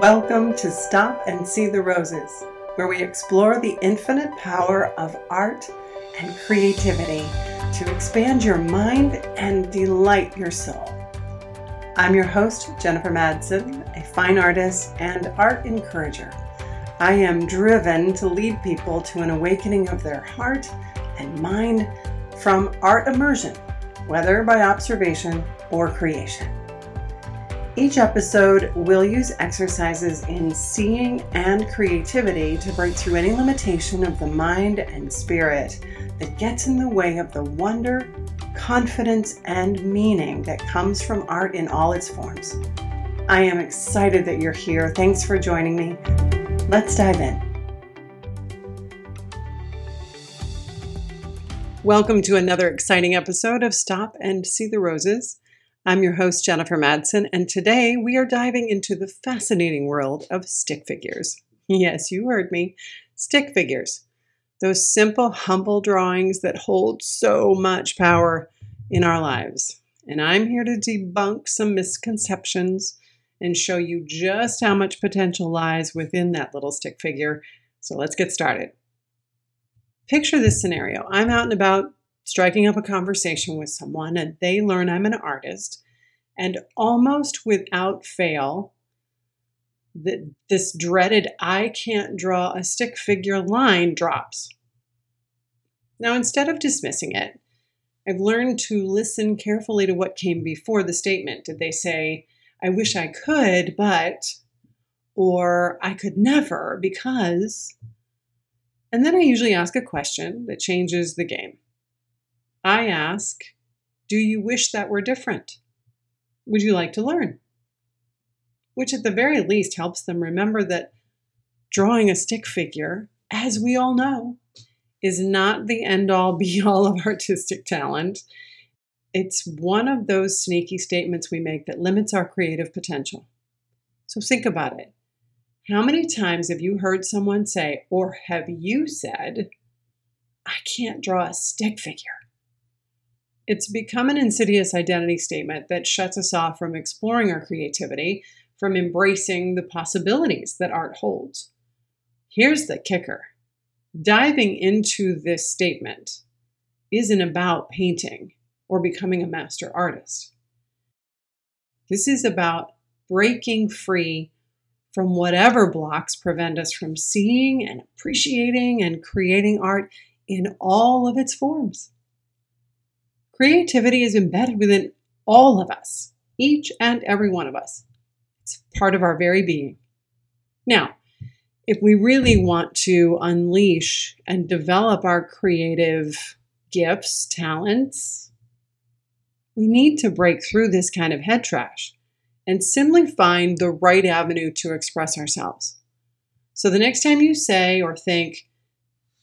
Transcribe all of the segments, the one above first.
Welcome to Stop and See the Roses, where we explore the infinite power of art and creativity to expand your mind and delight your soul. I'm your host, Jennifer Madsen, a fine artist and art encourager. I am driven to lead people to an awakening of their heart and mind from art immersion, whether by observation or creation. Each episode will use exercises in seeing and creativity to break through any limitation of the mind and spirit that gets in the way of the wonder, confidence, and meaning that comes from art in all its forms. I am excited that you're here. Thanks for joining me. Let's dive in. Welcome to another exciting episode of Stop and See the Roses. I'm your host, Jennifer Madsen, and today we are diving into the fascinating world of stick figures. Yes, you heard me. Stick figures. Those simple, humble drawings that hold so much power in our lives. And I'm here to debunk some misconceptions and show you just how much potential lies within that little stick figure. So let's get started. Picture this scenario I'm out and about striking up a conversation with someone and they learn I'm an artist, and almost without fail, that this dreaded I can't draw a stick figure line drops. Now, instead of dismissing it, I've learned to listen carefully to what came before the statement. Did they say, I wish I could, but, or I could never because? And then I usually ask a question that changes the game. I ask, Do you wish that were different? Would you like to learn? Which, at the very least, helps them remember that drawing a stick figure, as we all know, is not the end all be all of artistic talent. It's one of those sneaky statements we make that limits our creative potential. So think about it. How many times have you heard someone say, or have you said, I can't draw a stick figure? It's become an insidious identity statement that shuts us off from exploring our creativity, from embracing the possibilities that art holds. Here's the kicker diving into this statement isn't about painting or becoming a master artist. This is about breaking free from whatever blocks prevent us from seeing and appreciating and creating art in all of its forms. Creativity is embedded within all of us, each and every one of us. It's part of our very being. Now, if we really want to unleash and develop our creative gifts, talents, we need to break through this kind of head trash and simply find the right avenue to express ourselves. So the next time you say or think,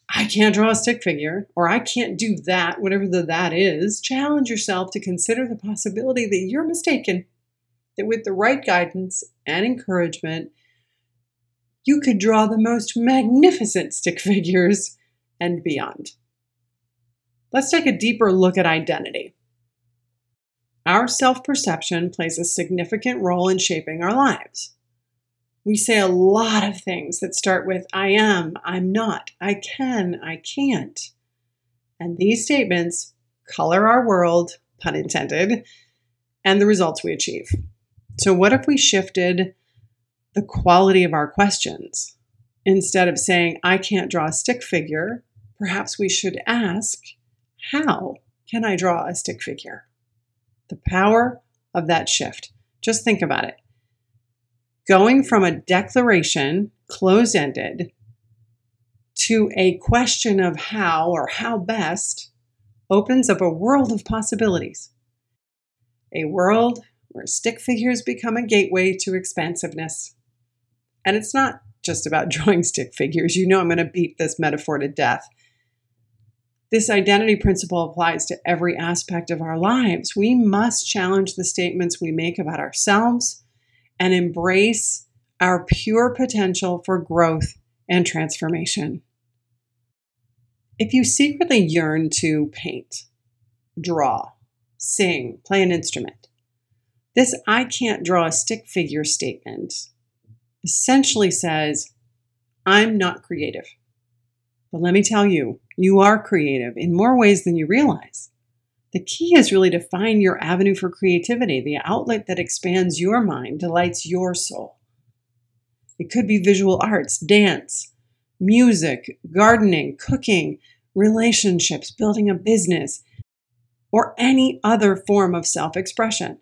I can't draw a stick figure, or I can't do that, whatever the that is, challenge yourself to consider the possibility that you're mistaken, that with the right guidance and encouragement, you could draw the most magnificent stick figures and beyond. Let's take a deeper look at identity. Our self perception plays a significant role in shaping our lives we say a lot of things that start with I am, I'm not, I can, I can't. And these statements color our world, pun intended, and the results we achieve. So, what if we shifted the quality of our questions? Instead of saying, I can't draw a stick figure, perhaps we should ask, How can I draw a stick figure? The power of that shift. Just think about it going from a declaration, close ended, to a question of how or how best opens up a world of possibilities. A world where stick figures become a gateway to expansiveness. And it's not just about drawing stick figures. You know, I'm going to beat this metaphor to death. This identity principle applies to every aspect of our lives. We must challenge the statements we make about ourselves and embrace our pure potential for growth and transformation. If you secretly yearn to paint, draw, sing, play an instrument, this I can't draw a stick figure statement essentially says, I'm not creative. But let me tell you, you are creative in more ways than you realize. The key is really to find your avenue for creativity, the outlet that expands your mind, delights your soul. It could be visual arts, dance, music, gardening, cooking, relationships, building a business, or any other form of self expression.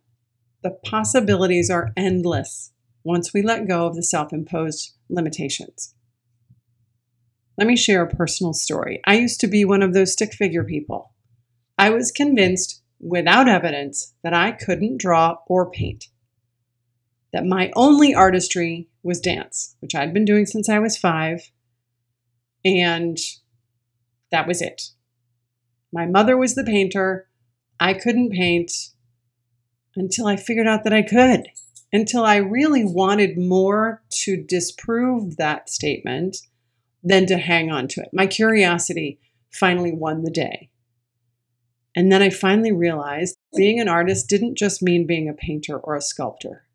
The possibilities are endless once we let go of the self imposed limitations. Let me share a personal story. I used to be one of those stick figure people. I was convinced, without evidence, that I couldn't draw or paint. That my only artistry was dance, which I'd been doing since I was five, and that was it. My mother was the painter. I couldn't paint until I figured out that I could, until I really wanted more to disprove that statement than to hang on to it. My curiosity finally won the day. And then I finally realized being an artist didn't just mean being a painter or a sculptor.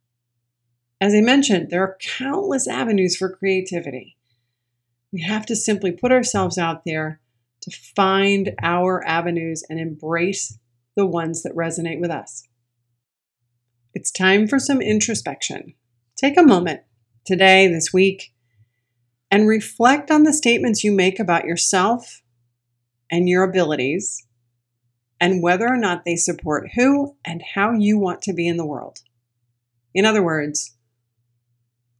As I mentioned, there are countless avenues for creativity. We have to simply put ourselves out there to find our avenues and embrace the ones that resonate with us. It's time for some introspection. Take a moment today, this week, and reflect on the statements you make about yourself and your abilities and whether or not they support who and how you want to be in the world. In other words,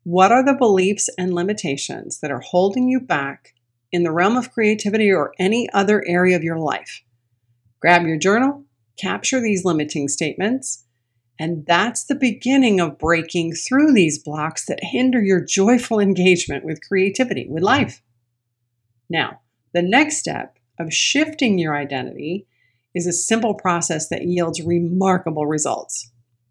what are the beliefs and limitations that are holding you back in the realm of creativity or any other area of your life? Grab your journal, capture these limiting statements, and that's the beginning of breaking through these blocks that hinder your joyful engagement with creativity, with life. Now, the next step of shifting your identity is a simple process that yields remarkable results.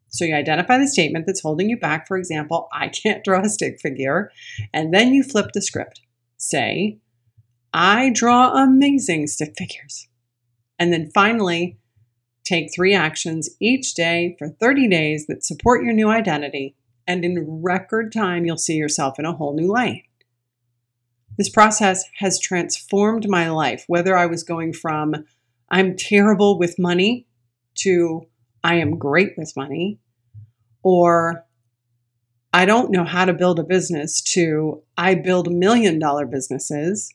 So you identify the statement that's holding you back. For example, I can't draw a stick figure. And then you flip the script. Say, I draw amazing stick figures. And then finally, take three actions each day for 30 days that support your new identity. And in record time, you'll see yourself in a whole new light. This process has transformed my life, whether I was going from I'm terrible with money to I am great with money, or I don't know how to build a business to I build million dollar businesses,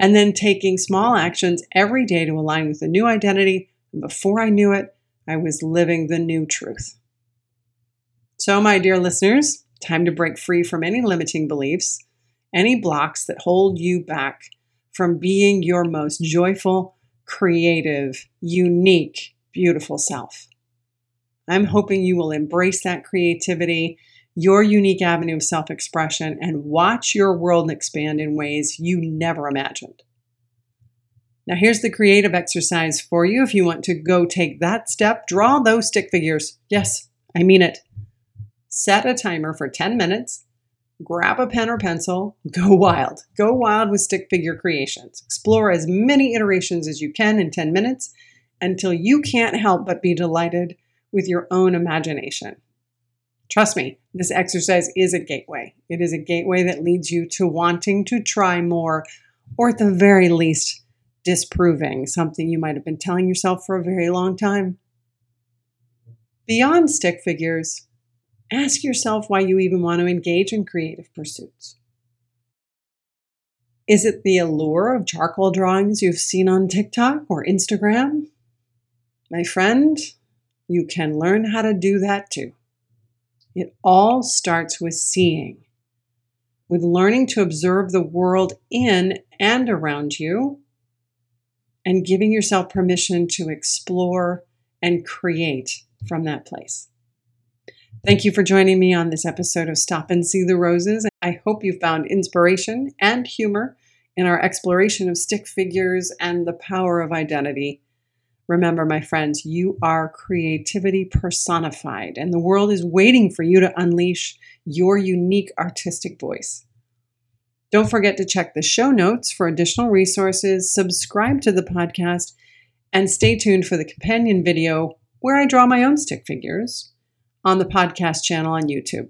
and then taking small actions every day to align with the new identity. And before I knew it, I was living the new truth. So, my dear listeners, time to break free from any limiting beliefs, any blocks that hold you back from being your most joyful, creative, unique, beautiful self. I'm hoping you will embrace that creativity, your unique avenue of self expression, and watch your world expand in ways you never imagined. Now, here's the creative exercise for you. If you want to go take that step, draw those stick figures. Yes, I mean it. Set a timer for 10 minutes grab a pen or pencil, go wild. Go wild with stick figure creations. Explore as many iterations as you can in 10 minutes until you can't help but be delighted with your own imagination. Trust me, this exercise is a gateway. It is a gateway that leads you to wanting to try more, or at the very least, disproving something you might have been telling yourself for a very long time. Beyond stick figures, Ask yourself why you even want to engage in creative pursuits. Is it the allure of charcoal drawings you've seen on TikTok or Instagram? My friend, you can learn how to do that too. It all starts with seeing, with learning to observe the world in and around you, and giving yourself permission to explore and create from that place. Thank you for joining me on this episode of Stop and See the Roses. I hope you found inspiration and humor in our exploration of stick figures and the power of identity. Remember, my friends, you are creativity personified, and the world is waiting for you to unleash your unique artistic voice. Don't forget to check the show notes for additional resources, subscribe to the podcast, and stay tuned for the companion video where I draw my own stick figures on the podcast channel on YouTube.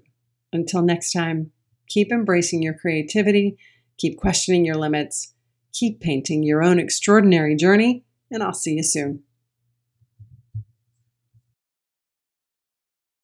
Until next time, keep embracing your creativity, keep questioning your limits, keep painting your own extraordinary journey, and I'll see you soon.